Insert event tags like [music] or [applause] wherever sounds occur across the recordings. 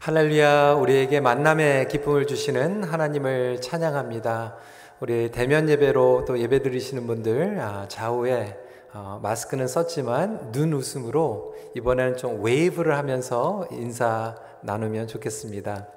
할렐루야, 우리에게 만남의 기쁨을 주시는 하나님을 찬양합니다. 우리 대면 예배로 또 예배 드리시는 분들 아, 좌우에 어, 마스크는 썼지만 눈 웃음으로 이번에는 좀 wave를 하면서 인사 나누면 좋겠습니다.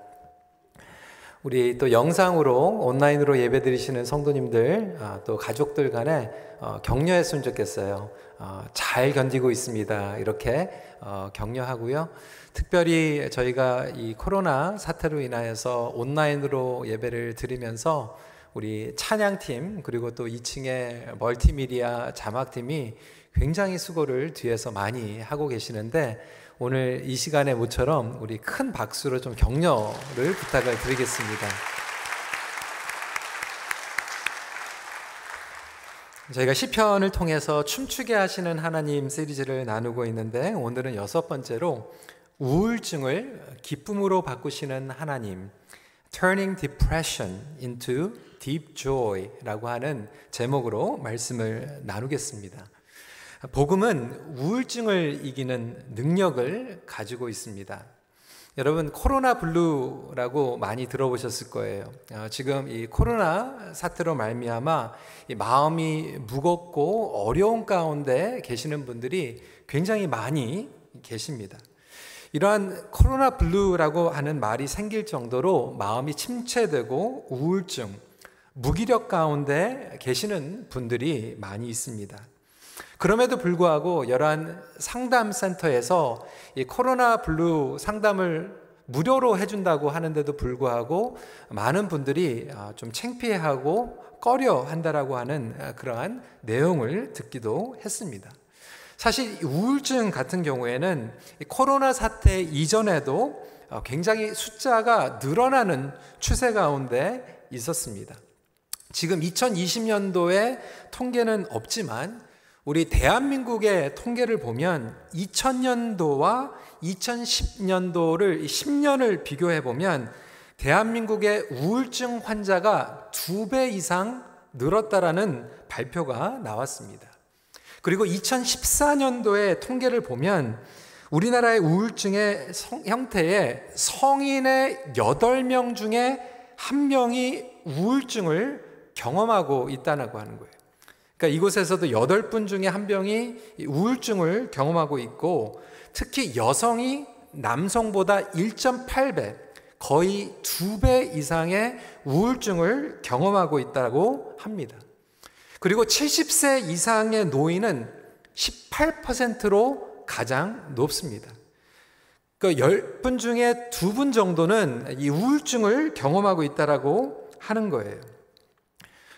우리 또 영상으로 온라인으로 예배 드리시는 성도님들 아, 또 가족들 간에 어, 격려했으면 좋겠어요. 어, 잘 견디고 있습니다. 이렇게 어, 격려하고요. 특별히 저희가 이 코로나 사태로 인하여서 온라인으로 예배를 드리면서 우리 찬양팀 그리고 또 2층에 멀티미디어 자막팀이 굉장히 수고를 뒤에서 많이 하고 계시는데 오늘 이 시간에 모처럼 우리 큰 박수로 좀 격려를 부탁을 드리겠습니다. 저희가 시편을 통해서 춤추게 하시는 하나님 시리즈를 나누고 있는데 오늘은 여섯 번째로 우울증을 기쁨으로 바꾸시는 하나님 Turning Depression into Deep Joy라고 하는 제목으로 말씀을 나누겠습니다. 복음은 우울증을 이기는 능력을 가지고 있습니다. 여러분 코로나 블루라고 많이 들어보셨을 거예요. 어, 지금 이 코로나 사태로 말미암아 마음이 무겁고 어려운 가운데 계시는 분들이 굉장히 많이 계십니다. 이러한 코로나 블루라고 하는 말이 생길 정도로 마음이 침체되고 우울증, 무기력 가운데 계시는 분들이 많이 있습니다. 그럼에도 불구하고 열한 상담센터에서 이 코로나 블루 상담을 무료로 해준다고 하는데도 불구하고 많은 분들이 아, 좀 창피해하고 꺼려 한다라고 하는 아, 그러한 내용을 듣기도 했습니다. 사실 우울증 같은 경우에는 코로나 사태 이전에도 어, 굉장히 숫자가 늘어나는 추세 가운데 있었습니다. 지금 2020년도에 통계는 없지만 우리 대한민국의 통계를 보면 2000년도와 2010년도를 10년을 비교해 보면 대한민국의 우울증 환자가 두 배 이상 늘었다라는 발표가 나왔습니다. 그리고 2014년도의 통계를 보면 우리나라의 우울증의 성, 형태에 성인의 8명 중에 한 명이 우울증을 경험하고 있다고 하는 거예요. 그러니까 이곳에서도 여덟 분 중에 한 명이 우울증을 경험하고 있고 특히 여성이 남성보다 1.8배 거의 두 배 이상의 우울증을 경험하고 있다고 합니다. 그리고 70세 이상의 노인은 18%로 가장 높습니다. 그 10분 중에 두분 정도는 이 우울증을 경험하고 있다라고 하는 거예요.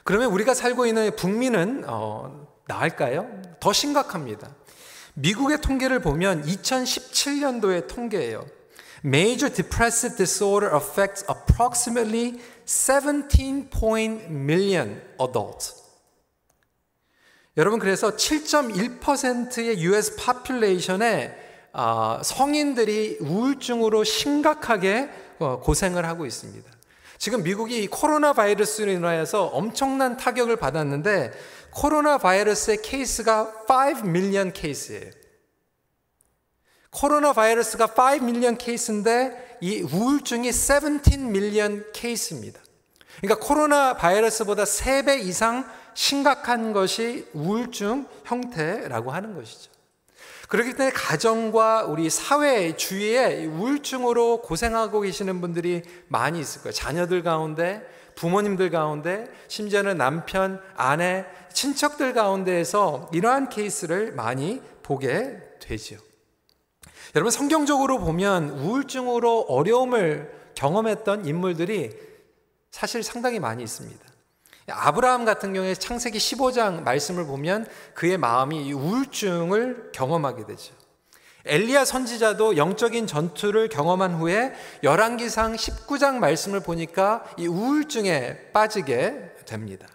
그러면 우리가 살고 있는 북미는 어, 나을까요? 더 심각합니다. 미국의 통계를 보면 2017년도의 통계예요. Major depressive disorder affects approximately 17 million adults. 여러분 그래서 7.1%의 US population의 어, 성인들이 우울증으로 심각하게 어, 고생을 하고 있습니다. 지금 미국이 코로나 바이러스로 인하여서 엄청난 타격을 받았는데 코로나 바이러스의 케이스가 5 million case예요. 코로나 바이러스가 5 million case인데 이 우울증이 17 million case입니다. 그러니까 코로나 바이러스보다 3배 이상 심각한 것이 우울증 형태라고 하는 것이죠. 그렇기 때문에 가정과 우리 사회 주위에 우울증으로 고생하고 계시는 분들이 많이 있을 거예요. 자녀들 가운데, 부모님들 가운데, 심지어는 남편, 아내, 친척들 가운데에서 이러한 케이스를 많이 보게 되지요. 여러분 성경적으로 보면 우울증으로 어려움을 경험했던 인물들이 사실 상당히 많이 있습니다. 아브라함 같은 경우에 창세기 15장 말씀을 보면 그의 마음이 우울증을 경험하게 되죠. 엘리야 선지자도 영적인 전투를 경험한 후에 열왕기상 19장 말씀을 보니까 이 우울증에 빠지게 됩니다.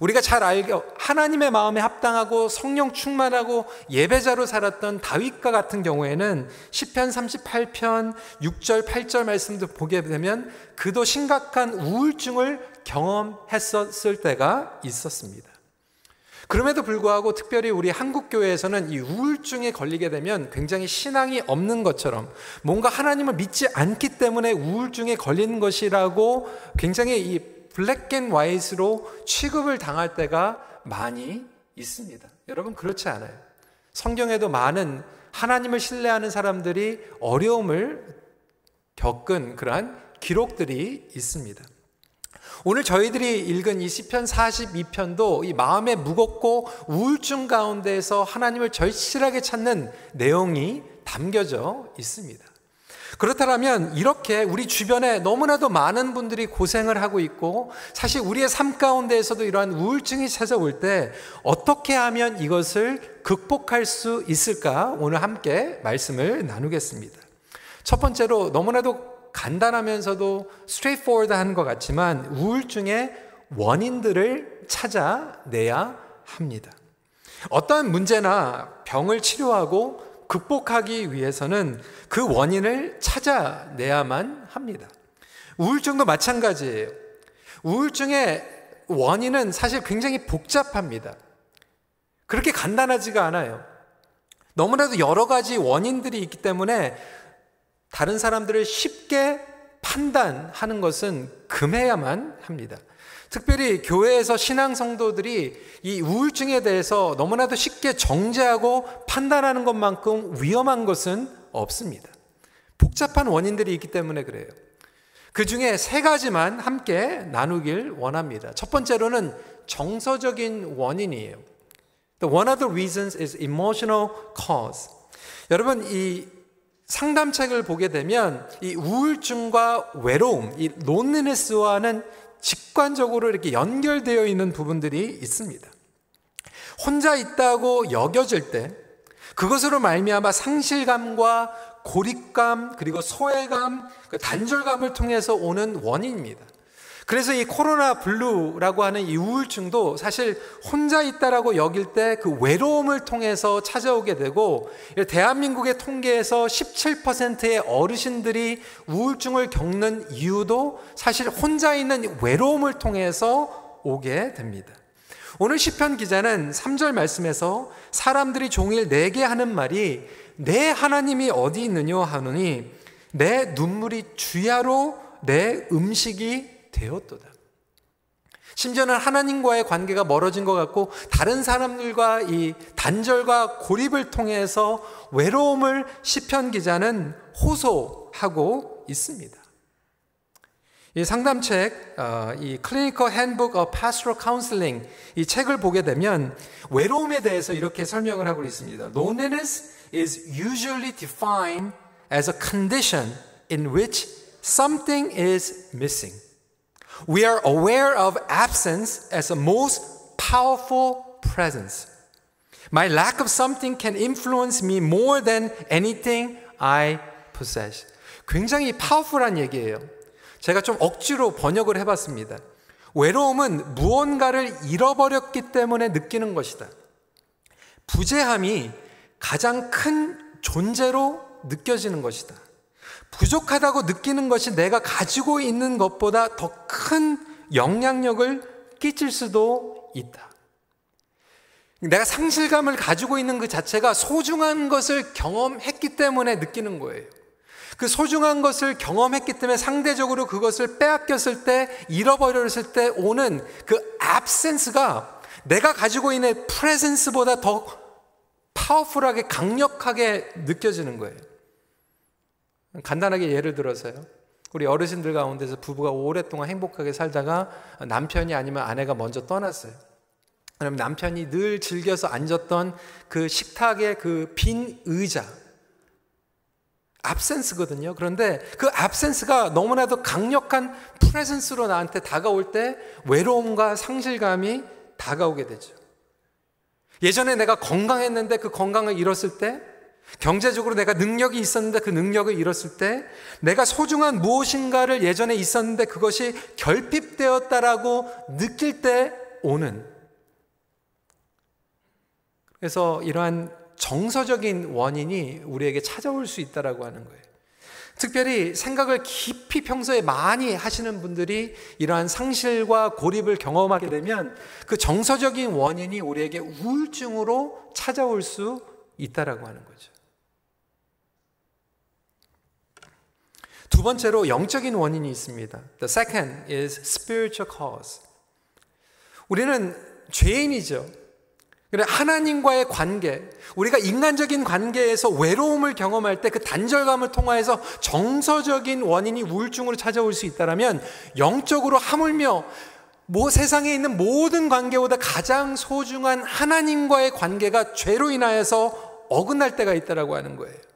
우리가 잘 알고 하나님의 마음에 합당하고 성령 충만하고 예배자로 살았던 다윗과 같은 경우에는 10편 38편 6절 8절 말씀도 보게 되면 그도 심각한 우울증을 경험했었을 때가 있었습니다. 그럼에도 불구하고 특별히 우리 한국 교회에서는 이 우울증에 걸리게 되면 굉장히 신앙이 없는 것처럼 뭔가 하나님을 믿지 않기 때문에 우울증에 걸리는 것이라고 굉장히 이 black and white로 취급을 당할 때가 많이 있습니다. 여러분 그렇지 않아요. 성경에도 많은 하나님을 신뢰하는 사람들이 어려움을 겪은 그러한 기록들이 있습니다. 오늘 저희들이 읽은 이 시편 42편도 이 마음에 무겁고 우울증 가운데에서 하나님을 절실하게 찾는 내용이 담겨져 있습니다. 그렇다면 이렇게 우리 주변에 너무나도 많은 분들이 고생을 하고 있고 사실 우리의 삶 가운데에서도 이러한 우울증이 찾아올 때 어떻게 하면 이것을 극복할 수 있을까 오늘 함께 말씀을 나누겠습니다. 첫 번째로 너무나도 간단하면서도 straightforward한 것 같지만 우울증의 원인들을 찾아내야 합니다. 어떠한 문제나 병을 치료하고 극복하기 위해서는 그 원인을 찾아내야만 합니다. 우울증도 마찬가지예요. 우울증의 원인은 사실 굉장히 복잡합니다. 그렇게 간단하지가 않아요. 너무나도 여러 가지 원인들이 있기 때문에 다른 사람들을 쉽게 판단하는 것은 금해야만 합니다. 특별히 교회에서 신앙 성도들이 이 우울증에 대해서 너무나도 쉽게 정죄하고 판단하는 것만큼 위험한 것은 없습니다. 복잡한 원인들이 있기 때문에 그래요. 그 중에 세 가지만 함께 나누길 원합니다. 첫 번째로는 정서적인 원인이에요. The one of the reasons is emotional cause. 여러분, 이 상담책을 보게 되면 이 우울증과 외로움, 이 론리네스와는 직관적으로 이렇게 연결되어 있는 부분들이 있습니다. 혼자 있다고 여겨질 때 그것으로 말미암아 상실감과 고립감 그리고 소외감, 그 단절감을 통해서 오는 원인입니다. 그래서 이 코로나 블루라고 하는 이 우울증도 사실 혼자 있다라고 여길 때 그 외로움을 통해서 찾아오게 되고 대한민국의 통계에서 17%의 어르신들이 우울증을 겪는 이유도 사실 혼자 있는 외로움을 통해서 오게 됩니다. 오늘 시편 기자는 3절 말씀에서 사람들이 종일 내게 하는 말이 내 하나님이 어디 있느냐 하느니 내 눈물이 주야로 내 음식이 되었도다. 심지어는 하나님과의 관계가 멀어진 것 같고 다른 사람들과 이 단절과 고립을 통해서 외로움을 시편 기자는 호소하고 있습니다. 이 상담책, 어, 이 Clinical Handbook of Pastoral Counseling 이 책을 보게 되면 외로움에 대해서 이렇게 설명을 하고 있습니다. Loneliness is usually defined as a condition in which something is missing. We are aware of absence as a most powerful presence. My lack of something can influence me more than anything I possess. 굉장히 파워풀한 얘기예요. 제가 좀 억지로 번역을 해봤습니다. 외로움은 무언가를 잃어버렸기 때문에 느끼는 것이다. 부재함이 가장 큰 존재로 느껴지는 것이다. 부족하다고 느끼는 것이 내가 가지고 있는 것보다 더 큰 영향력을 끼칠 수도 있다. 내가 상실감을 가지고 있는 그 자체가 소중한 것을 경험했기 때문에 느끼는 거예요. 그 소중한 것을 경험했기 때문에 상대적으로 그것을 빼앗겼을 때, 잃어버렸을 때 오는 그 absence가 내가 가지고 있는 presence보다 더 파워풀하게, 강력하게 느껴지는 거예요. 간단하게 예를 들어서요. 우리 어르신들 가운데서 부부가 오랫동안 행복하게 살다가 남편이 아니면 아내가 먼저 떠났어요. 그럼 남편이 늘 즐겨서 앉았던 그 식탁의 그 빈 의자, 압센스거든요. 그런데 그 압센스가 너무나도 강력한 프레젠스로 나한테 다가올 때 외로움과 상실감이 다가오게 되죠. 예전에 내가 건강했는데 그 건강을 잃었을 때 경제적으로 내가 능력이 있었는데 그 능력을 잃었을 때 내가 소중한 무엇인가를 예전에 있었는데 그것이 결핍되었다라고 느낄 때 오는 그래서 이러한 정서적인 원인이 우리에게 찾아올 수 있다라고 하는 거예요. 특별히 생각을 깊이 평소에 많이 하시는 분들이 이러한 상실과 고립을 경험하게 되면 그 정서적인 원인이 우리에게 우울증으로 찾아올 수 있다라고 하는 거죠. 두 번째로 영적인 원인이 있습니다. The second is spiritual cause. 우리는 죄인이죠. 그래 하나님과의 관계, 우리가 인간적인 관계에서 외로움을 경험할 때 그 단절감을 통하여서 정서적인 원인이 우울증으로 찾아올 수 있다라면 영적으로 하물며 뭐 세상에 있는 모든 관계보다 가장 소중한 하나님과의 관계가 죄로 인하여서 어긋날 때가 있다라고 하는 거예요.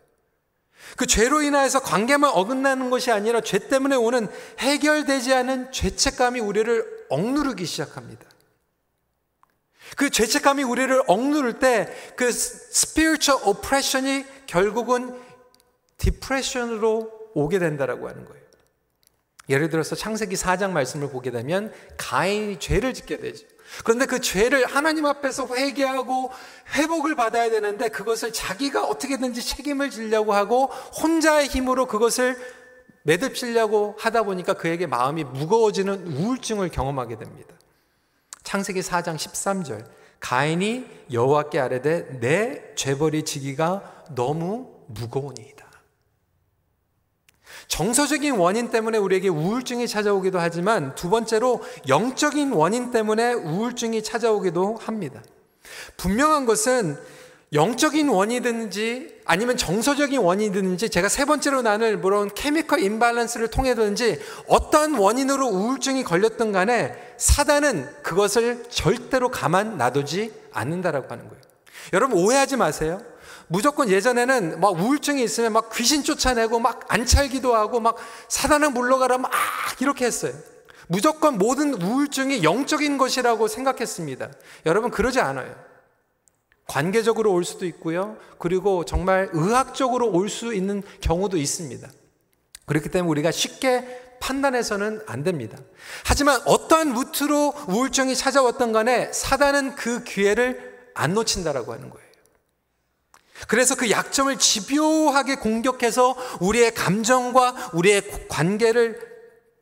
그 죄로 인하여서 관계만 어긋나는 것이 아니라 죄 때문에 오는 해결되지 않은 죄책감이 우리를 억누르기 시작합니다. 그 죄책감이 우리를 억누를 때그 spiritual oppression이 결국은 디프레션으로 오게 된다라고 하는 거예요. 예를 들어서 창세기 4장 말씀을 보게 되면 가인이 죄를 짓게 되죠. 그런데 그 죄를 하나님 앞에서 회개하고 회복을 받아야 되는데 그것을 자기가 어떻게든지 책임을 지려고 하고 혼자의 힘으로 그것을 매듭지려고 하다 보니까 그에게 마음이 무거워지는 우울증을 경험하게 됩니다. 창세기 4장 13절 가인이 여호와께 아뢰되 내 죄벌이 지기가 너무 무거우니이다. 정서적인 원인 때문에 우리에게 우울증이 찾아오기도 하지만 두 번째로 영적인 원인 때문에 우울증이 찾아오기도 합니다. 분명한 것은 영적인 원이든지 아니면 정서적인 원이든지 제가 세 번째로 나눌 물론 케미컬 임발란스를 통해든지 어떤 원인으로 우울증이 걸렸든 간에 사단은 그것을 절대로 가만 놔두지 않는다라고 하는 거예요. 여러분 오해하지 마세요. 무조건 예전에는 막 우울증이 있으면 막 귀신 쫓아내고 막 안찰기도 하고 막 사단은 물러가라 막 이렇게 했어요. 무조건 모든 우울증이 영적인 것이라고 생각했습니다. 여러분 그러지 않아요. 관계적으로 올 수도 있고요. 그리고 정말 의학적으로 올 수 있는 경우도 있습니다. 그렇기 때문에 우리가 쉽게 판단해서는 안 됩니다. 하지만 어떠한 루트로 우울증이 찾아왔던 간에 사단은 그 기회를 안 놓친다라고 하는 거예요. 그래서 그 약점을 집요하게 공격해서 우리의 감정과 우리의 관계를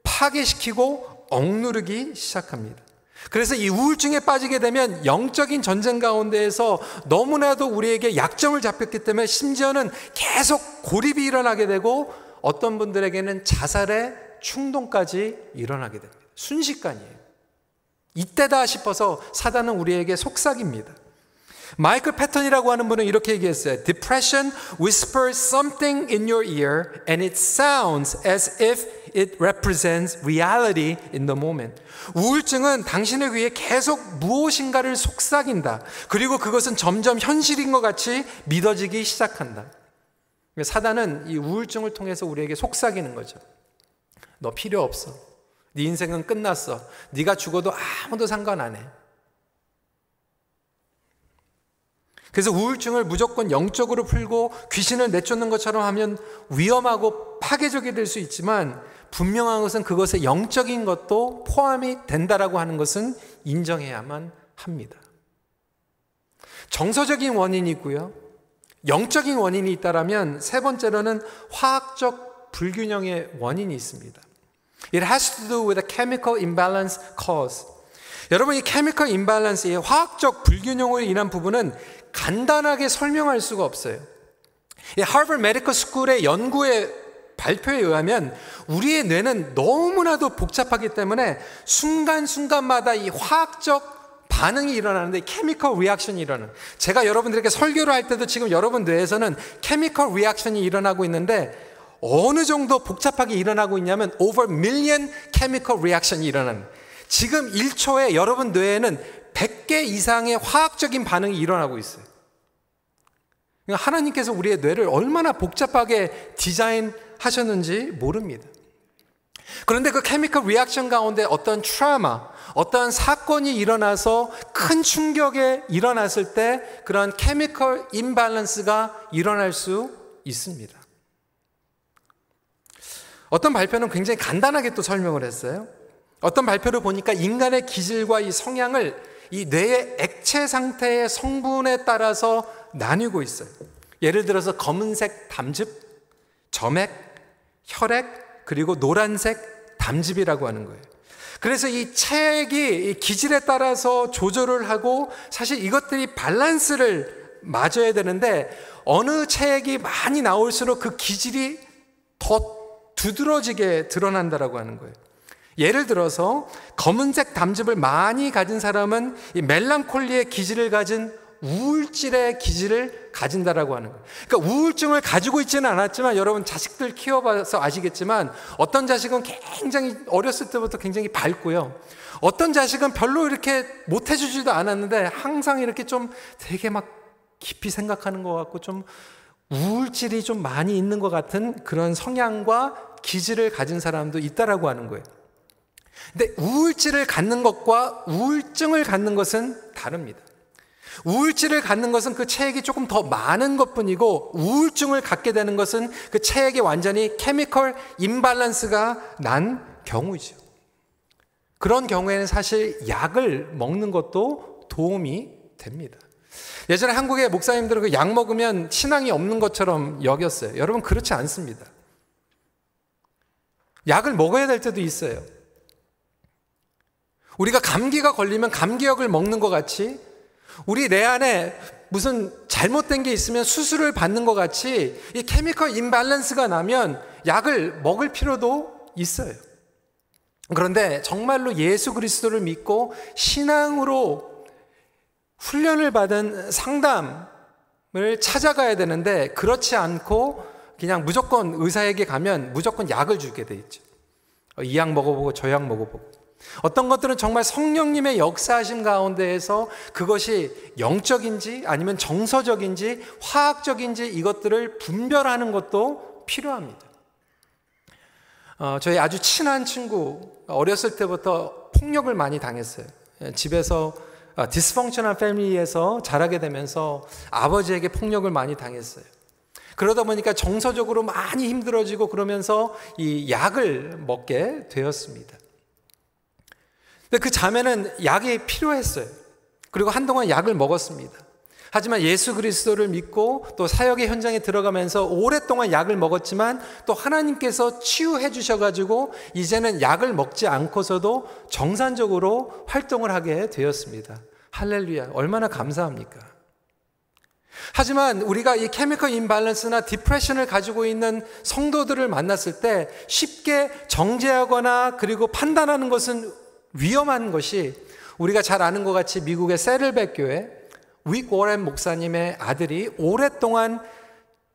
파괴시키고 억누르기 시작합니다. 그래서 이 우울증에 빠지게 되면 영적인 전쟁 가운데에서 너무나도 우리에게 약점을 잡혔기 때문에 심지어는 계속 고립이 일어나게 되고 어떤 분들에게는 자살의 충동까지 일어나게 됩니다. 순식간이에요. 이때다 싶어서 사단은 우리에게 속삭입니다. 마이클 패턴이라고 하는 분은 이렇게 얘기했어요. Depression whispers something in your ear and it sounds as if it represents reality in the moment. 우울증은 당신의 귀에 계속 무엇인가를 속삭인다. 그리고 그것은 점점 현실인 것 같이 믿어지기 시작한다. 사단은 이 우울증을 통해서 우리에게 속삭이는 거죠. 너 필요 없어. 네 인생은 끝났어. 네가 죽어도 아무도 상관 안 해. 그래서 우울증을 무조건 영적으로 풀고 귀신을 내쫓는 것처럼 하면 위험하고 파괴적이 될 수 있지만 분명한 것은 그것에 영적인 것도 포함이 된다라고 하는 것은 인정해야만 합니다. 정서적인 원인이 있고요. 영적인 원인이 있다라면 세 번째로는 화학적 불균형의 원인이 있습니다. It has to do with a chemical imbalance cause. 여러분 이 chemical imbalance의 화학적 불균형으로 인한 부분은 간단하게 설명할 수가 없어요. Harvard Medical School의 연구의 발표에 의하면 우리의 뇌는 너무나도 복잡하기 때문에 순간순간마다 이 화학적 반응이 일어나는데 chemical reaction이 일어나는 제가 여러분들에게 설교를 할 때도 지금 여러분 뇌에서는 chemical reaction이 일어나고 있는데 어느 정도 복잡하게 일어나고 있냐면 over million chemical reaction이 일어나는 지금 1초에 여러분 뇌에는 100개 이상의 화학적인 반응이 일어나고 있어요. 그러니까 하나님께서 우리의 뇌를 얼마나 복잡하게 디자인하셨는지 모릅니다. 그런데 그 케미컬 리액션 가운데 어떤 트라우마, 어떤 사건이 일어나서 큰 충격에 일어났을 때 그런 케미컬 임밸런스가 일어날 수 있습니다. 어떤 발표는 굉장히 간단하게 또 설명을 했어요. 어떤 발표를 보니까 인간의 기질과 이 성향을 이 뇌의 액체 상태의 성분에 따라서 나뉘고 있어요. 예를 들어서 검은색 담즙, 점액, 혈액 그리고 노란색 담즙이라고 하는 거예요. 그래서 이 책이 기질에 따라서 조절을 하고 사실 이것들이 밸런스를 맞아야 되는데 어느 책이 많이 나올수록 그 기질이 더 두드러지게 드러난다라고 하는 거예요. 예를 들어서 검은색 담즙을 많이 가진 사람은 이 멜랑콜리의 기질을 가진 우울질의 기질을 가진다라고 하는 거예요. 그러니까 우울증을 가지고 있지는 않았지만 여러분 자식들 키워봐서 아시겠지만 어떤 자식은 굉장히 어렸을 때부터 굉장히 밝고요. 어떤 자식은 별로 이렇게 못 해주지도 않았는데 항상 이렇게 좀 되게 막 깊이 생각하는 것 같고 좀 우울질이 좀 많이 있는 것 같은 그런 성향과 기질을 가진 사람도 있다라고 하는 거예요. 근데 우울질을 갖는 것과 우울증을 갖는 것은 다릅니다. 우울증을 갖는 것은 그 체액이 조금 더 많은 것 뿐이고 우울증을 갖게 되는 것은 그 체액이 완전히 케미컬 임발란스가 난 경우죠. 그런 경우에는 사실 약을 먹는 것도 도움이 됩니다. 예전에 한국의 목사님들은 그 약 먹으면 신앙이 없는 것처럼 여겼어요. 여러분 그렇지 않습니다. 약을 먹어야 될 때도 있어요. 우리가 감기가 걸리면 감기약을 먹는 것 같이 우리 내 안에 무슨 잘못된 게 있으면 수술을 받는 것 같이 이 케미컬 임밸런스가 나면 약을 먹을 필요도 있어요. 그런데 정말로 예수 그리스도를 믿고 신앙으로 훈련을 받은 상담을 찾아가야 되는데 그렇지 않고 그냥 무조건 의사에게 가면 무조건 약을 주게 돼 있죠. 이 약 먹어보고 저 약 먹어보고. 어떤 것들은 정말 성령님의 역사하심 가운데에서 그것이 영적인지 아니면 정서적인지 화학적인지 이것들을 분별하는 것도 필요합니다. 어, 저희 아주 친한 친구 어렸을 때부터 폭력을 많이 당했어요. 예, 집에서 디스펑션한 어, 패밀리에서 자라게 되면서 아버지에게 폭력을 많이 당했어요. 그러다 보니까 정서적으로 많이 힘들어지고 그러면서 이 약을 먹게 되었습니다. 근데 그 자매는 약이 필요했어요. 그리고 한동안 약을 먹었습니다. 하지만 예수 그리스도를 믿고 또 사역의 현장에 들어가면서 오랫동안 약을 먹었지만 또 하나님께서 치유해 주셔가지고 이제는 약을 먹지 않고서도 정상적으로 활동을 하게 되었습니다. 할렐루야. 얼마나 감사합니까? 하지만 우리가 이 케미컬 임발런스나 디프레션을 가지고 있는 성도들을 만났을 때 쉽게 정죄하거나 그리고 판단하는 것은 위험한 것이 우리가 잘 아는 것 같이 미국의 세를백 교회 윅 워렌 목사님의 아들이 오랫동안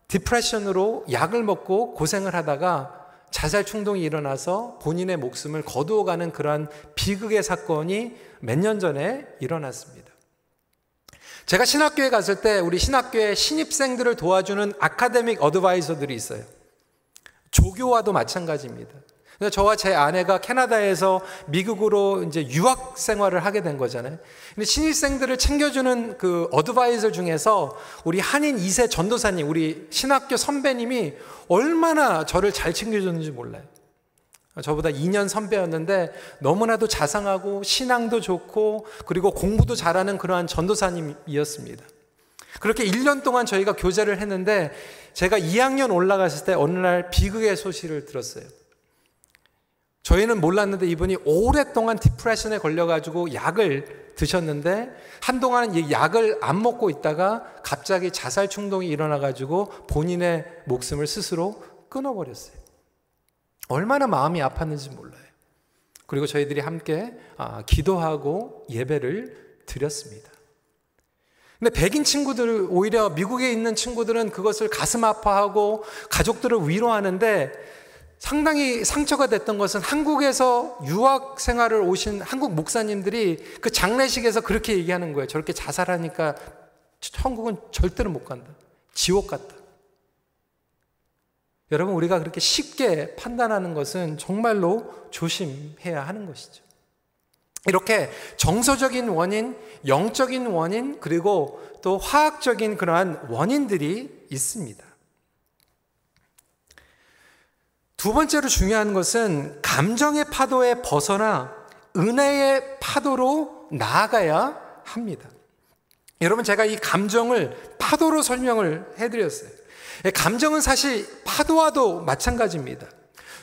디프레션으로 약을 먹고 고생을 하다가 자살 충동이 일어나서 본인의 목숨을 거두어가는 그러한 비극의 사건이 몇 년 전에 일어났습니다. 제가 신학교에 갔을 때 우리 신학교에 신입생들을 도와주는 아카데믹 어드바이저들이 있어요. 조교와도 마찬가지입니다. 저와 제 아내가 캐나다에서 미국으로 이제 유학 생활을 하게 된 거잖아요. 근데 신입생들을 챙겨주는 그 어드바이저 중에서 우리 한인 2세 전도사님, 우리 신학교 선배님이 얼마나 저를 잘 챙겨줬는지 몰라요. 저보다 2년 선배였는데 너무나도 자상하고 신앙도 좋고 그리고 공부도 잘하는 그러한 전도사님이었습니다. 그렇게 1년 동안 저희가 교제를 했는데 제가 2학년 올라갔을 때 어느 날 비극의 소식을 들었어요. 저희는 몰랐는데 이분이 오랫동안 디프레션에 걸려가지고 약을 드셨는데 한동안 이 약을 안 먹고 있다가 갑자기 자살 충동이 일어나가지고 본인의 목숨을 스스로 끊어버렸어요. 얼마나 마음이 아팠는지 몰라요. 그리고 저희들이 함께 아, 기도하고 예배를 드렸습니다. 근데 백인 친구들, 오히려 미국에 있는 친구들은 그것을 가슴 아파하고 가족들을 위로하는데 상당히 상처가 됐던 것은 한국에서 유학 생활을 오신 한국 목사님들이 그 장례식에서 그렇게 얘기하는 거예요. 저렇게 자살하니까 천국은 절대로 못 간다. 지옥 같다. 여러분, 우리가 그렇게 쉽게 판단하는 것은 정말로 조심해야 하는 것이죠. 이렇게 정서적인 원인, 영적인 원인, 그리고 또 화학적인 그러한 원인들이 있습니다. 두 번째로 중요한 것은 감정의 파도에 벗어나 은혜의 파도로 나아가야 합니다. 여러분, 제가 이 감정을 파도로 설명을 해드렸어요. 예, 감정은 사실 파도와도 마찬가지입니다.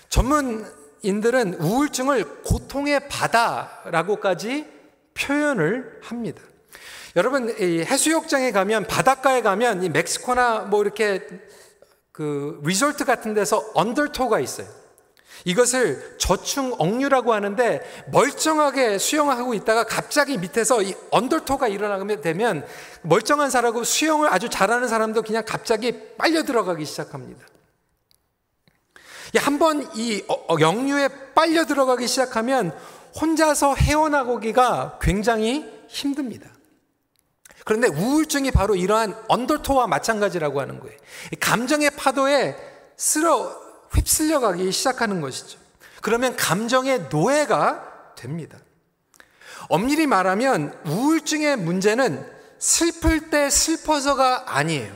전문인들은 우울증을 고통의 바다라고까지 표현을 합니다. 여러분 해수욕장에 가면 바닷가에 가면 이 멕시코나 뭐 이렇게 그 리조트 같은 데서 언더토가 있어요. 이것을 저충 억류라고 하는데 멀쩡하게 수영하고 있다가 갑자기 밑에서 이 언더토가 일어나게 되면 멀쩡한 사람하고 수영을 아주 잘하는 사람도 그냥 갑자기 빨려 들어가기 시작합니다. 한번 이 역류에 어, 어, 빨려 들어가기 시작하면 혼자서 헤어나오기가 굉장히 힘듭니다. 그런데 우울증이 바로 이러한 언더토와 마찬가지라고 하는 거예요. 감정의 파도에 쓸어 휩쓸려 가기 시작하는 것이죠. 그러면 감정의 노예가 됩니다. 엄밀히 말하면 우울증의 문제는 슬플 때 슬퍼서가 아니에요.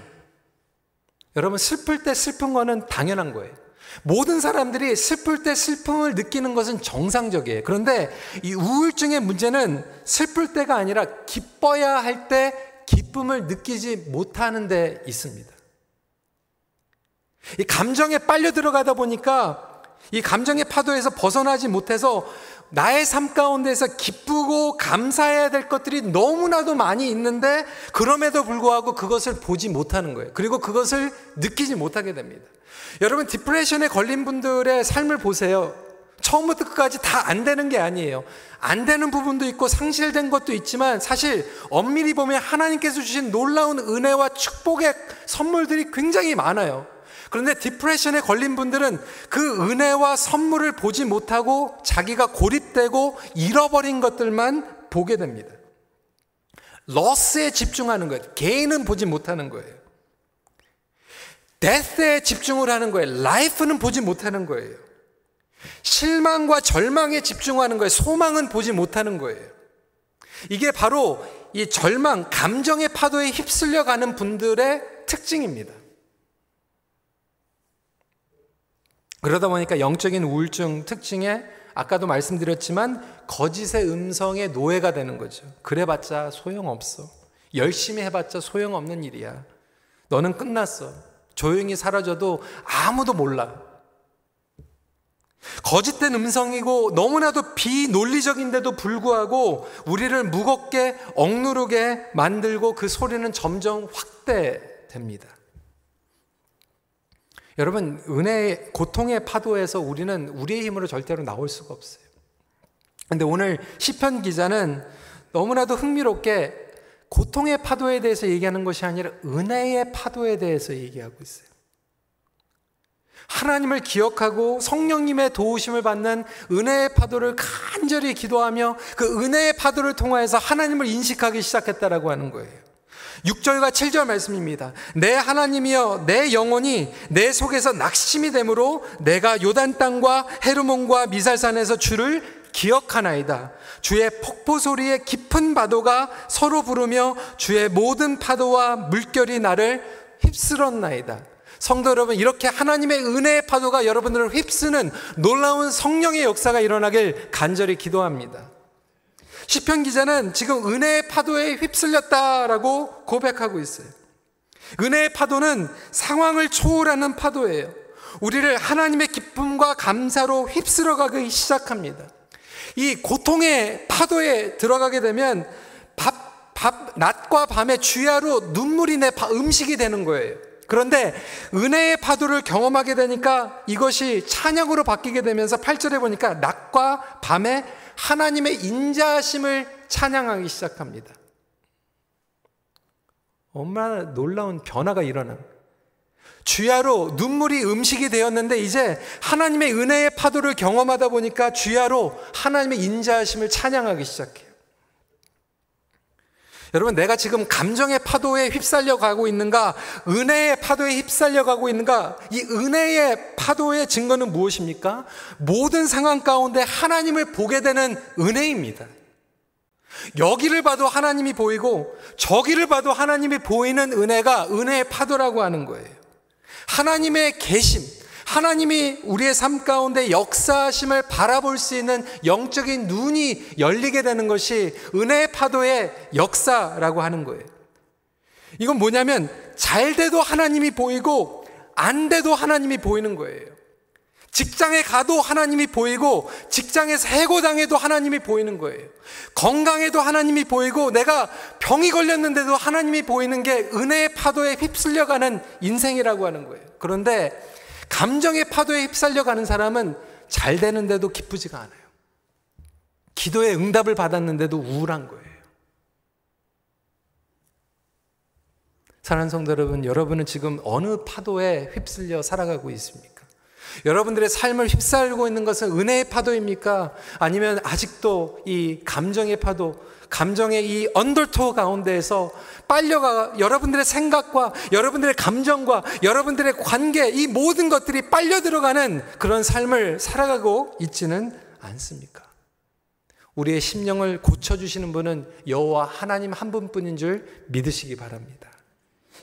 여러분, 슬플 때 슬픈 거는 당연한 거예요. 모든 사람들이 슬플 때 슬픔을 느끼는 것은 정상적이에요. 그런데 이 우울증의 문제는 슬플 때가 아니라 기뻐야 할 때 기쁨을 느끼지 못하는 데 있습니다. 이 감정에 빨려 들어가다 보니까 이 감정의 파도에서 벗어나지 못해서 나의 삶 가운데서 기쁘고 감사해야 될 것들이 너무나도 많이 있는데 그럼에도 불구하고 그것을 보지 못하는 거예요. 그리고 그것을 느끼지 못하게 됩니다. 여러분 디프레션에 걸린 분들의 삶을 보세요. 처음부터 끝까지 다 안 되는 게 아니에요. 안 되는 부분도 있고 상실된 것도 있지만 사실 엄밀히 보면 하나님께서 주신 놀라운 은혜와 축복의 선물들이 굉장히 많아요. 그런데 디프레션에 걸린 분들은 그 은혜와 선물을 보지 못하고 자기가 고립되고 잃어버린 것들만 보게 됩니다. 러스에 집중하는 거예요. 개인은 보지 못하는 거예요. 데스에 집중을 하는 거예요. 라이프는 보지 못하는 거예요. 실망과 절망에 집중하는 거예요. 소망은 보지 못하는 거예요. 이게 바로 이 절망, 감정의 파도에 휩쓸려 가는 분들의 특징입니다. 그러다 보니까 영적인 우울증 특징에 아까도 말씀드렸지만 거짓의 음성의 노예가 되는 거죠. 그래봤자 소용없어. 열심히 해봤자 소용없는 일이야. 너는 끝났어. 조용히 사라져도 아무도 몰라. 거짓된 음성이고 너무나도 비논리적인데도 불구하고 우리를 무겁게 억누르게 만들고 그 소리는 점점 확대됩니다. 여러분, 은혜의 고통의 파도에서 우리는 우리의 힘으로 절대로 나올 수가 없어요. 근데 오늘 시편 기자는 너무나도 흥미롭게 고통의 파도에 대해서 얘기하는 것이 아니라 은혜의 파도에 대해서 얘기하고 있어요. 하나님을 기억하고 성령님의 도우심을 받는 은혜의 파도를 간절히 기도하며 그 은혜의 파도를 통하여서 하나님을 인식하기 시작했다라고 하는 거예요. 6절과 7절 말씀입니다. 내 하나님이여 내 영혼이 내 속에서 낙심이 되므로 내가 요단 땅과 헤르몬과 미살산에서 주를 기억하나이다. 주의 폭포 소리에 깊은 파도가 서로 부르며 주의 모든 파도와 물결이 나를 휩쓸었나이다. 성도 여러분, 이렇게 하나님의 은혜의 파도가 여러분들을 휩쓰는 놀라운 성령의 역사가 일어나길 간절히 기도합니다. 시편 기자는 지금 은혜의 파도에 휩쓸렸다라고 고백하고 있어요. 은혜의 파도는 상황을 초월하는 파도예요. 우리를 하나님의 기쁨과 감사로 휩쓸어가기 시작합니다. 이 고통의 파도에 들어가게 되면 밥, 밥, 낮과 밤의 주야로 눈물이 내 음식이 되는 거예요. 그런데 은혜의 파도를 경험하게 되니까 이것이 찬양으로 바뀌게 되면서 8절에 보니까 낮과 밤의 하나님의 인자하심을 찬양하기 시작합니다. 얼마나 놀라운 변화가 일어나. 주야로 눈물이 음식이 되었는데 이제 하나님의 은혜의 파도를 경험하다 보니까 주야로 하나님의 인자하심을 찬양하기 시작해요. 여러분, 내가 지금 감정의 파도에 휩쓸려 가고 있는가, 은혜의 파도에 휩쓸려 가고 있는가, 이 은혜의 파도의 증거는 무엇입니까? 모든 상황 가운데 하나님을 보게 되는 은혜입니다. 여기를 봐도 하나님이 보이고, 저기를 봐도 하나님이 보이는 은혜가 은혜의 파도라고 하는 거예요. 하나님의 계심, 하나님이 우리의 삶 가운데 역사하심을 바라볼 수 있는 영적인 눈이 열리게 되는 것이 은혜의 파도의 역사라고 하는 거예요. 이건 뭐냐면 잘 돼도 하나님이 보이고 안 돼도 하나님이 보이는 거예요. 직장에 가도 하나님이 보이고 직장에서 해고당해도 하나님이 보이는 거예요. 건강에도 하나님이 보이고 내가 병이 걸렸는데도 하나님이 보이는 게 은혜의 파도에 휩쓸려가는 인생이라고 하는 거예요. 그런데 감정의 파도에 휩쓸려 가는 사람은 잘 되는데도 기쁘지가 않아요. 기도에 응답을 받았는데도 우울한 거예요. 사랑하는 성도 여러분, 여러분은 지금 어느 파도에 휩쓸려 살아가고 있습니까? 여러분들의 삶을 휩싸고 있는 것은 은혜의 파도입니까? 아니면 아직도 이 감정의 파도, 감정의 이 언더토 가운데에서 빨려가 여러분들의 생각과 여러분들의 감정과 여러분들의 관계 이 모든 것들이 빨려 들어가는 그런 삶을 살아가고 있지는 않습니까? 우리의 심령을 고쳐 주시는 분은 여호와 하나님 한 분뿐인 줄 믿으시기 바랍니다.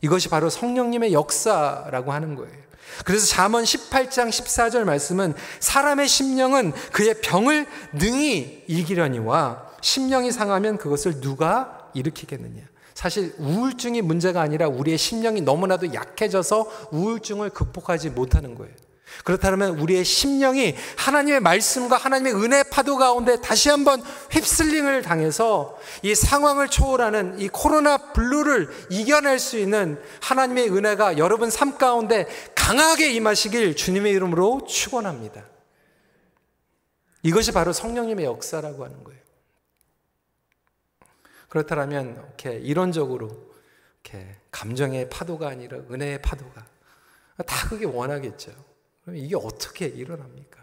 이것이 바로 성령님의 역사라고 하는 거예요. 그래서 잠언 18장 14절 말씀은 사람의 심령은 그의 병을 능히 이기려니와 심령이 상하면 그것을 누가 일으키겠느냐. 사실 우울증이 문제가 아니라 우리의 심령이 너무나도 약해져서 우울증을 극복하지 못하는 거예요. 그렇다면 우리의 심령이 하나님의 말씀과 하나님의 은혜 파도 가운데 다시 한번 휩쓸림을 당해서 이 상황을 초월하는 이 코로나 블루를 이겨낼 수 있는 하나님의 은혜가 여러분 삶 가운데 강하게 임하시길 주님의 이름으로 축원합니다. 이것이 바로 성령님의 역사라고 하는 거예요. 그렇다면 이렇게 이론적으로 이렇게 감정의 파도가 아니라 은혜의 파도가 다 그게 원하겠죠. 그럼 이게 어떻게 일어납니까?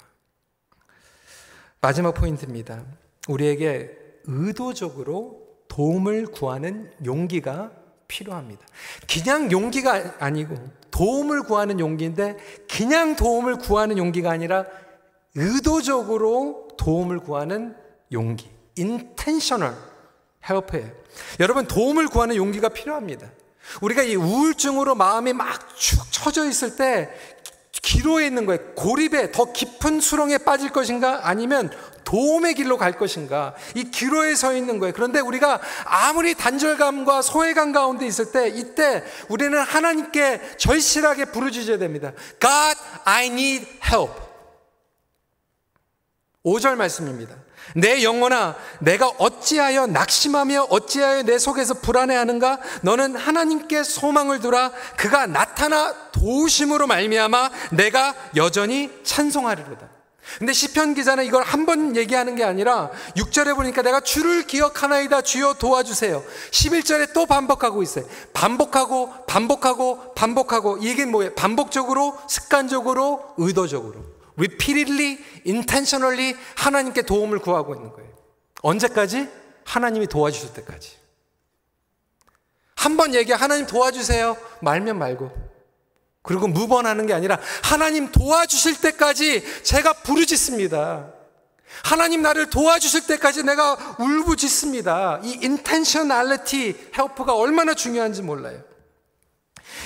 마지막 포인트입니다. 우리에게 의도적으로 도움을 구하는 용기가 필요합니다. 그냥 용기가 아니고 도움을 구하는 용기인데 그냥 도움을 구하는 용기가 아니라 의도적으로 도움을 구하는 용기. intentional help예요. 여러분 도움을 구하는 용기가 필요합니다. 우리가 이 우울증으로 마음이 막 축 처져 있을 때 기로에 있는 거예요. 고립에 더 깊은 수렁에 빠질 것인가 아니면 도움의 길로 갈 것인가 이 기로에 서 있는 거예요. 그런데 우리가 아무리 단절감과 소외감 가운데 있을 때 이때 우리는 하나님께 절실하게 부르짖어야 됩니다. God, I need help. 5절 말씀입니다. 내 영혼아, 내가 어찌하여 낙심하며 어찌하여 내 속에서 불안해하는가? 너는 하나님께 소망을 두라. 그가 나타나 도우심으로 말미암아 내가 여전히 찬송하리로다. 근데 시편 기자는 이걸 한 번 얘기하는 게 아니라 6절에 보니까 내가 주를 기억하나이다 주여 도와주세요. 11절에 또 반복하고 있어요. 반복하고 반복하고 반복하고 이게 뭐예요? 반복적으로 습관적으로 의도적으로 repeatedly, intentionally 하나님께 도움을 구하고 있는 거예요. 언제까지? 하나님이 도와주실 때까지. 한 번 얘기 하나님 도와주세요. 말면 말고. 그리고 무번하는 게 아니라 하나님 도와주실 때까지 제가 부르짖습니다. 하나님 나를 도와주실 때까지 내가 울부짖습니다. 이 intentionality help가 얼마나 중요한지 몰라요.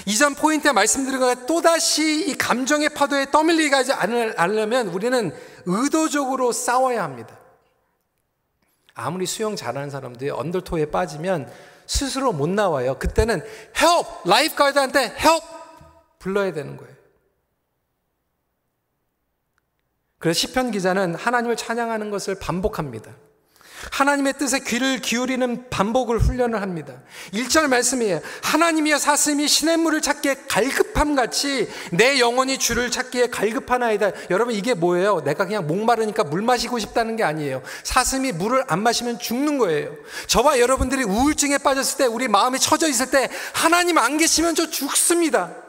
이전 포인트에 말씀드린 것 또다시 이 감정의 파도에 떠밀리게 하지 않으려면 우리는 의도적으로 싸워야 합니다. 아무리 수영 잘하는 사람들이 언더토에 빠지면 스스로 못 나와요. 그때는 help! lifeguard한테 help! 불러야 되는 거예요. 그래서 시편 기자는 하나님을 찬양하는 것을 반복합니다. 하나님의 뜻에 귀를 기울이는 반복을 훈련을 합니다. 1절 말씀이에요. 하나님이여 사슴이 시냇물을 찾기에 갈급함 같이 내 영혼이 주를 찾기에 갈급하나이다. 여러분 이게 뭐예요? 내가 그냥 목마르니까 물 마시고 싶다는 게 아니에요. 사슴이 물을 안 마시면 죽는 거예요. 저와 여러분들이 우울증에 빠졌을 때 우리 마음이 처져 있을 때 하나님 안 계시면 저 죽습니다.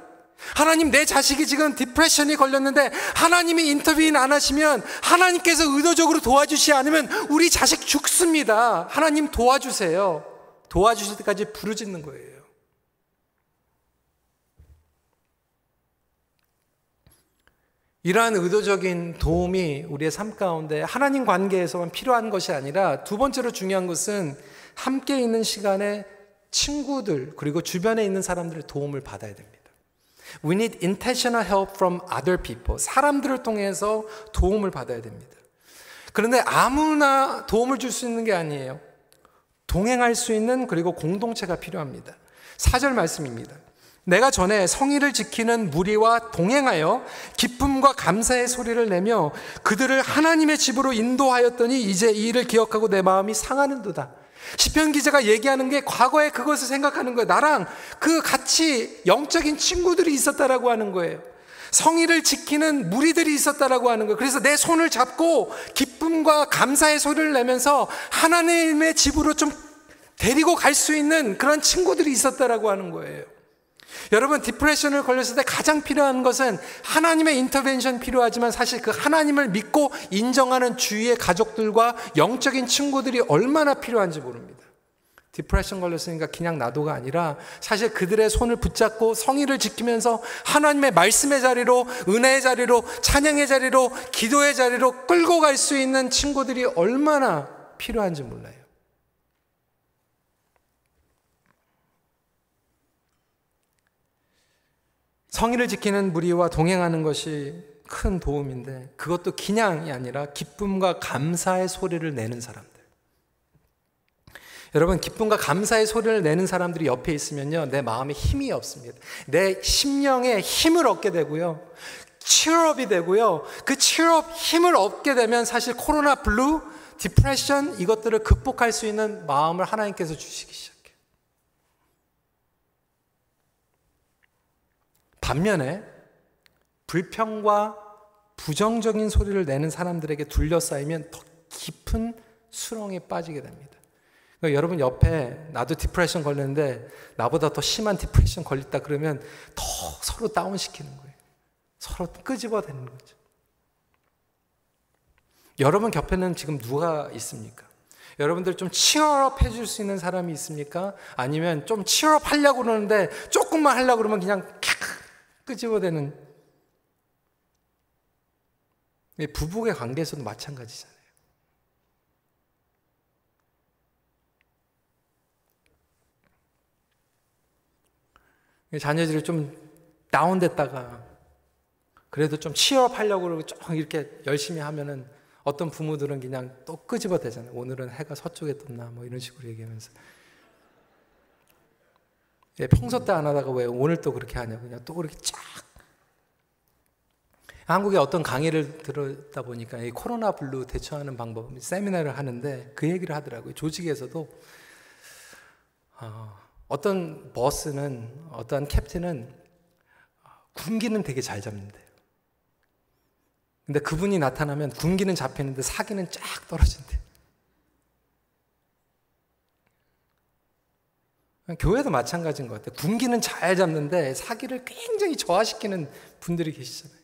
하나님 내 자식이 지금 디프레션이 걸렸는데 하나님이 인터뷰인 안 하시면 하나님께서 의도적으로 도와주시 않으면 우리 자식 죽습니다. 하나님 도와주세요. 도와주실 때까지 부르짖는 거예요. 이러한 의도적인 도움이 우리의 삶 가운데 하나님 관계에서만 필요한 것이 아니라 두 번째로 중요한 것은 함께 있는 시간에 친구들 그리고 주변에 있는 사람들의 도움을 받아야 됩니다. We need intentional help from other people. 사람들을 통해서 도움을 받아야 됩니다. 그런데 아무나 도움을 줄 수 있는 게 아니에요. 동행할 수 있는 그리고 공동체가 필요합니다. 4절 말씀입니다. 내가 전에 성의를 지키는 무리와 동행하여 기쁨과 감사의 소리를 내며 그들을 하나님의 집으로 인도하였더니 이제 이 일을 기억하고 내 마음이 상하는도다. 시편 기자가 얘기하는 게 과거에 그것을 생각하는 거예요. 나랑 그 같이 영적인 친구들이 있었다라고 하는 거예요. 성일을 지키는 무리들이 있었다라고 하는 거예요. 그래서 내 손을 잡고 기쁨과 감사의 소리를 내면서 하나님의 집으로 좀 데리고 갈 수 있는 그런 친구들이 있었다라고 하는 거예요. 여러분 depression을 걸렸을 때 가장 필요한 것은 하나님의 intervention 필요하지만 사실 그 하나님을 믿고 인정하는 주위의 가족들과 영적인 친구들이 얼마나 필요한지 모릅니다. depression 걸렸으니까 그냥 놔둬가 아니라 사실 그들의 손을 붙잡고 성일을 지키면서 하나님의 말씀의 자리로 은혜의 자리로 찬양의 자리로 기도의 자리로 끌고 갈 수 있는 친구들이 얼마나 필요한지 몰라요. 성일을 지키는 무리와 동행하는 것이 큰 도움인데 그것도 그냥이 아니라 기쁨과 감사의 소리를 내는 사람들. 여러분, 기쁨과 감사의 소리를 내는 사람들이 옆에 있으면요, 내 마음에 힘을 얻습니다. 내 심령에 힘을 얻게 되고요, 치유함이 되고요, 그 치유함 힘을 얻게 되면 사실 코로나 블루, depression 이것들을 극복할 수 있는 마음을 하나님께서 주시기 시작. 반면에 불평과 부정적인 소리를 내는 사람들에게 둘러싸이면 더 깊은 수렁에 빠지게 됩니다. 그러니까 여러분 옆에 나도 depression 걸렸는데 나보다 더 심한 depression 걸렸다 그러면 더 서로 다운시키는 거예요. 서로 끄집어대는 거죠. 여러분 곁에는 지금 누가 있습니까? 여러분들 좀 치열업 해줄 수 있는 사람이 있습니까? 아니면 좀 치열업 하려고 그러는데 조금만 하려고 그러면 그냥 끄집어대는 부부의 관계에서도 마찬가지잖아요. 자녀들이 좀 다운됐다가 그래도 좀 취업하려고 그러고 좀 이렇게 열심히 하면은 어떤 부모들은 그냥 또 끄집어 대잖아요. 오늘은 해가 서쪽에 떴나 뭐 이런 식으로 얘기하면서 예, 평소 때 안 하다가 왜 오늘 또 그렇게 하냐 그냥 또 그렇게 쫙 한국에 어떤 강의를 들었다 보니까 이 코로나 블루 대처하는 방법 세미나를 하는데 그 얘기를 하더라고요. 조직에서도 어떤 보스는 어떤 캡틴은 군기는 되게 잘 잡는데요. 근데 그분이 나타나면 군기는 잡히는데 사기는 쫙 떨어진대. 교회도 마찬가지인 것 같아요. 군기는 잘 잡는데 사기를 굉장히 저하시키는 분들이 계시잖아요.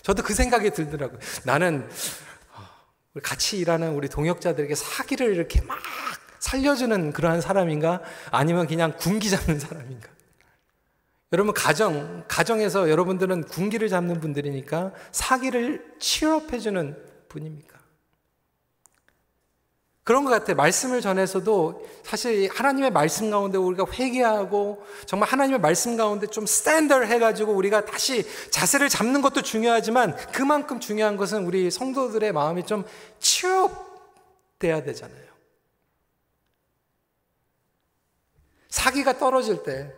저도 그 생각이 들더라고요. 나는 어, 같이 일하는 우리 동역자들에게 사기를 이렇게 막 살려주는 그러한 사람인가? 아니면 그냥 군기 잡는 사람인가? 여러분, 가정, 가정에서 여러분들은 군기를 잡는 분들이니까 사기를 치료해주는 분입니까? 그런 것 같아요. 말씀을 전해서도 사실 하나님의 말씀 가운데 우리가 회개하고 정말 하나님의 말씀 가운데 좀 스탠더를 해가지고 우리가 다시 자세를 잡는 것도 중요하지만 그만큼 중요한 것은 우리 성도들의 마음이 좀 치유돼야 되잖아요. 사기가 떨어질 때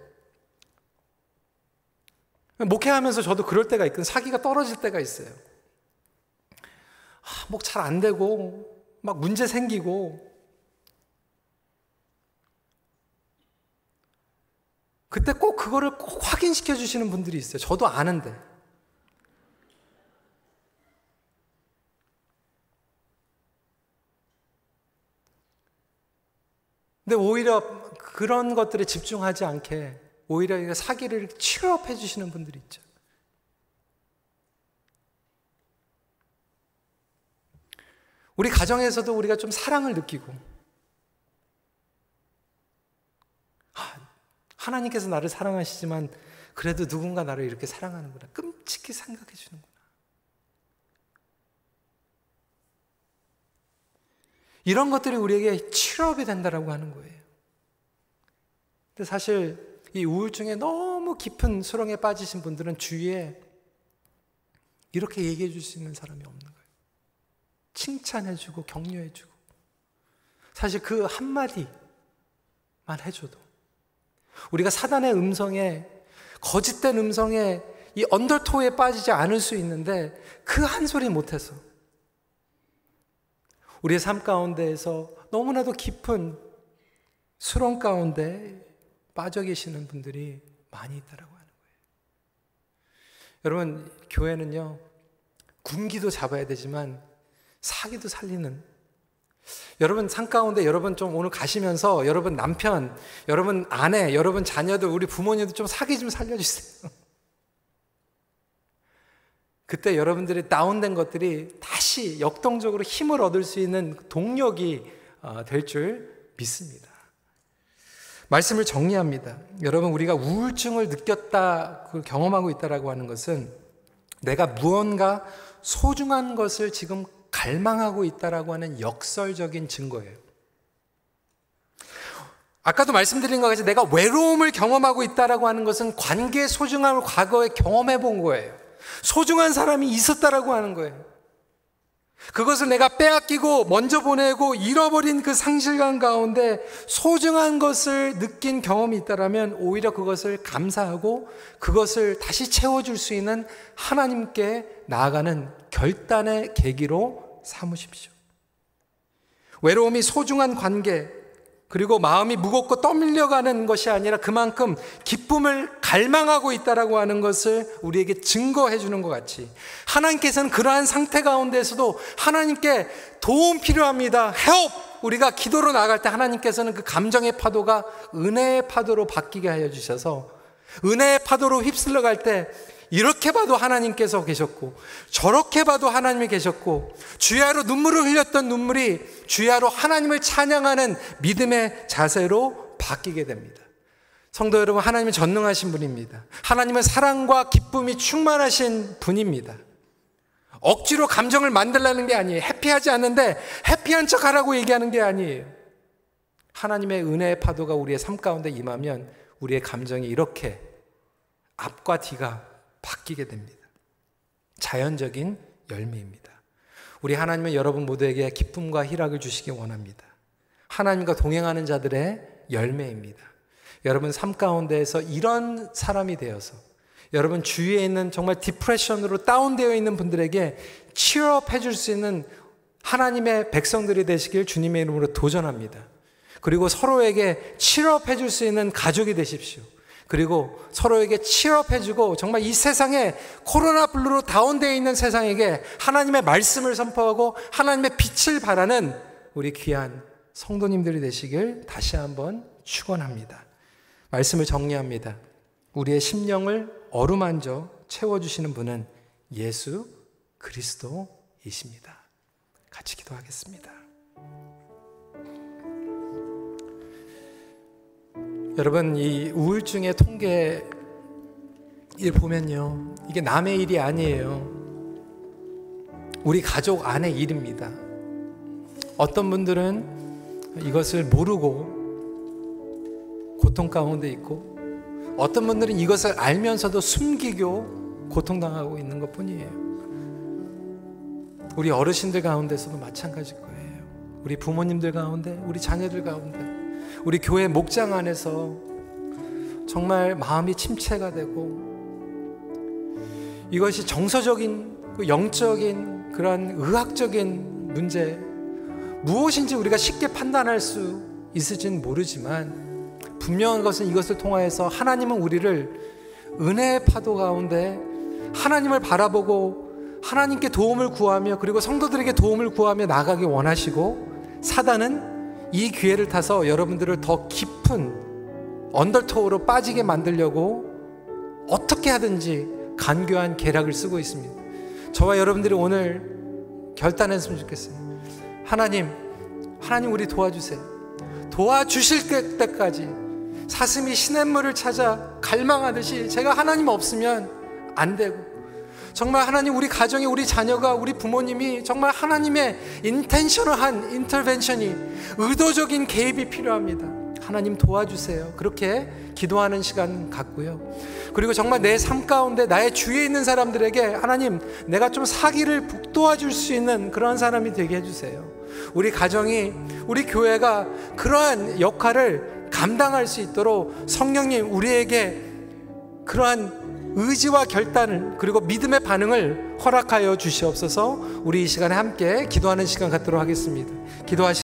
목회하면서 저도 그럴 때가 있거든요. 사기가 떨어질 때가 있어요. 아, 목잘 안 되고 막 문제 생기고 그때 꼭 그거를 꼭 확인시켜 주시는 분들이 있어요. 저도 아는데. 근데 오히려 그런 것들에 집중하지 않게 오히려 사기를 취업해 주시는 분들이 있죠. 우리 가정에서도 우리가 좀 사랑을 느끼고, 하나님께서 나를 사랑하시지만 그래도 누군가 나를 이렇게 사랑하는구나. 끔찍히 생각해 주는구나. 이런 것들이 우리에게 치료업이 된다라고 하는 거예요. 근데 사실 이 우울증에 너무 깊은 수렁에 빠지신 분들은 주위에 이렇게 얘기해 줄 수 있는 사람이 없는 거예요. 칭찬해주고 격려해주고. 사실 그 한마디만 해줘도. 우리가 사단의 음성에 거짓된 음성에 이 언더토에 빠지지 않을 수 있는데 그 한 소리 못해서. 우리의 삶 가운데에서 너무나도 깊은 수렁 가운데 빠져 계시는 분들이 많이 있다라고 하는 거예요. 여러분, 교회는요, 군기도 잡아야 되지만 사기도 살리는 여러분 산 가운데 여러분 좀 오늘 가시면서 여러분 남편, 여러분 아내, 여러분 자녀들, 우리 부모님들 좀 사기 좀 살려주세요. [laughs] 그때 여러분들이 다운된 것들이 다시 역동적으로 힘을 얻을 수 있는 동력이 어, 될줄 믿습니다. 말씀을 정리합니다. 여러분 우리가 우울증을 느꼈다, 경험하고 있다라고 하는 것은 내가 무언가 소중한 것을 지금 갈망하고 있다라고 하는 역설적인 증거예요. 아까도 말씀드린 것 같이 내가 외로움을 경험하고 있다라고 하는 것은 관계의 소중함을 과거에 경험해 본 거예요. 소중한 사람이 있었다라고 하는 거예요. 그것을 내가 빼앗기고 먼저 보내고 잃어버린 그 상실감 가운데 소중한 것을 느낀 경험이 있다라면 오히려 그것을 감사하고 그것을 다시 채워줄 수 있는 하나님께 나아가는 결단의 계기로 삼으십시오. 외로움이 소중한 관계, 그리고 마음이 무겁고 떠밀려가는 것이 아니라 그만큼 기쁨을 갈망하고 있다라고 하는 것을 우리에게 증거해 주는 것 같이 하나님께서는 그러한 상태 가운데서도 하나님께 도움 필요합니다. help! 우리가 기도로 나갈 때 하나님께서는 그 감정의 파도가 은혜의 파도로 바뀌게 하여 주셔서 은혜의 파도로 휩쓸려 갈 때 이렇게 봐도 하나님께서 계셨고 저렇게 봐도 하나님이 계셨고 주야로 눈물을 흘렸던 눈물이 주야로 하나님을 찬양하는 믿음의 자세로 바뀌게 됩니다. 성도 여러분, 하나님은 전능하신 분입니다. 하나님은 사랑과 기쁨이 충만하신 분입니다. 억지로 감정을 만들라는 게 아니에요. 해피하지 않는데 해피한 척 하라고 얘기하는 게 아니에요. 하나님의 은혜의 파도가 우리의 삶 가운데 임하면 우리의 감정이 이렇게 앞과 뒤가 바뀌게 됩니다. 자연적인 열매입니다. 우리 하나님은 여러분 모두에게 기쁨과 희락을 주시기 원합니다. 하나님과 동행하는 자들의 열매입니다. 여러분 삶 가운데에서 이런 사람이 되어서 여러분 주위에 있는 정말 디프레션으로 다운되어 있는 분들에게 치유업 해줄 수 있는 하나님의 백성들이 되시길 주님의 이름으로 도전합니다. 그리고 서로에게 치유업 해줄 수 있는 가족이 되십시오. 그리고 서로에게 치업해주고 정말 이 세상에 코로나 블루로 다운되어 있는 세상에게 하나님의 말씀을 선포하고 하나님의 빛을 바라는 우리 귀한 성도님들이 되시길 다시 한번 축원합니다. 말씀을 정리합니다. 우리의 심령을 어루만져 채워주시는 분은 예수 그리스도이십니다. 같이 기도하겠습니다. 여러분 이 우울증의 통계를 보면요 이게 남의 일이 아니에요. 우리 가족 안의 일입니다. 어떤 분들은 이것을 모르고 고통 가운데 있고 어떤 분들은 이것을 알면서도 숨기고 고통당하고 있는 것 뿐이에요. 우리 어르신들 가운데서도 마찬가지일 거예요. 우리 부모님들 가운데 우리 자녀들 가운데 우리 교회 목장 안에서 정말 마음이 침체가 되고 이것이 정서적인 그 영적인 그런 의학적인 문제 무엇인지 우리가 쉽게 판단할 수 있을지는 모르지만 분명한 것은 이것을 통하여서 하나님은 우리를 은혜의 파도 가운데 하나님을 바라보고 하나님께 도움을 구하며 그리고 성도들에게 도움을 구하며 나가기 원하시고 사단은 이 기회를 타서 여러분들을 더 깊은 언더토우로 빠지게 만들려고 어떻게 하든지 간교한 계략을 쓰고 있습니다. 저와 여러분들이 오늘 결단했으면 좋겠어요. 하나님, 하나님 우리 도와주세요. 도와주실 때까지 사슴이 시냇물을 찾아 갈망하듯이 제가 하나님 없으면 안 되고 정말 하나님 우리 가정에 우리 자녀가 우리 부모님이 정말 하나님의 인텐셔널한 인터벤션이 의도적인 개입이 필요합니다. 하나님 도와주세요. 그렇게 기도하는 시간 갖고요. 그리고 정말 내 삶 가운데 나의 주위에 있는 사람들에게 하나님 내가 좀 사기를 북도와줄 수 있는 그런 사람이 되게 해주세요. 우리 가정이 우리 교회가 그러한 역할을 감당할 수 있도록 성령님 우리에게 그러한 의지와 결단을 그리고 믿음의 반응을 허락하여 주시옵소서 우리 이 시간에 함께 기도하는 시간 갖도록 하겠습니다. 기도하시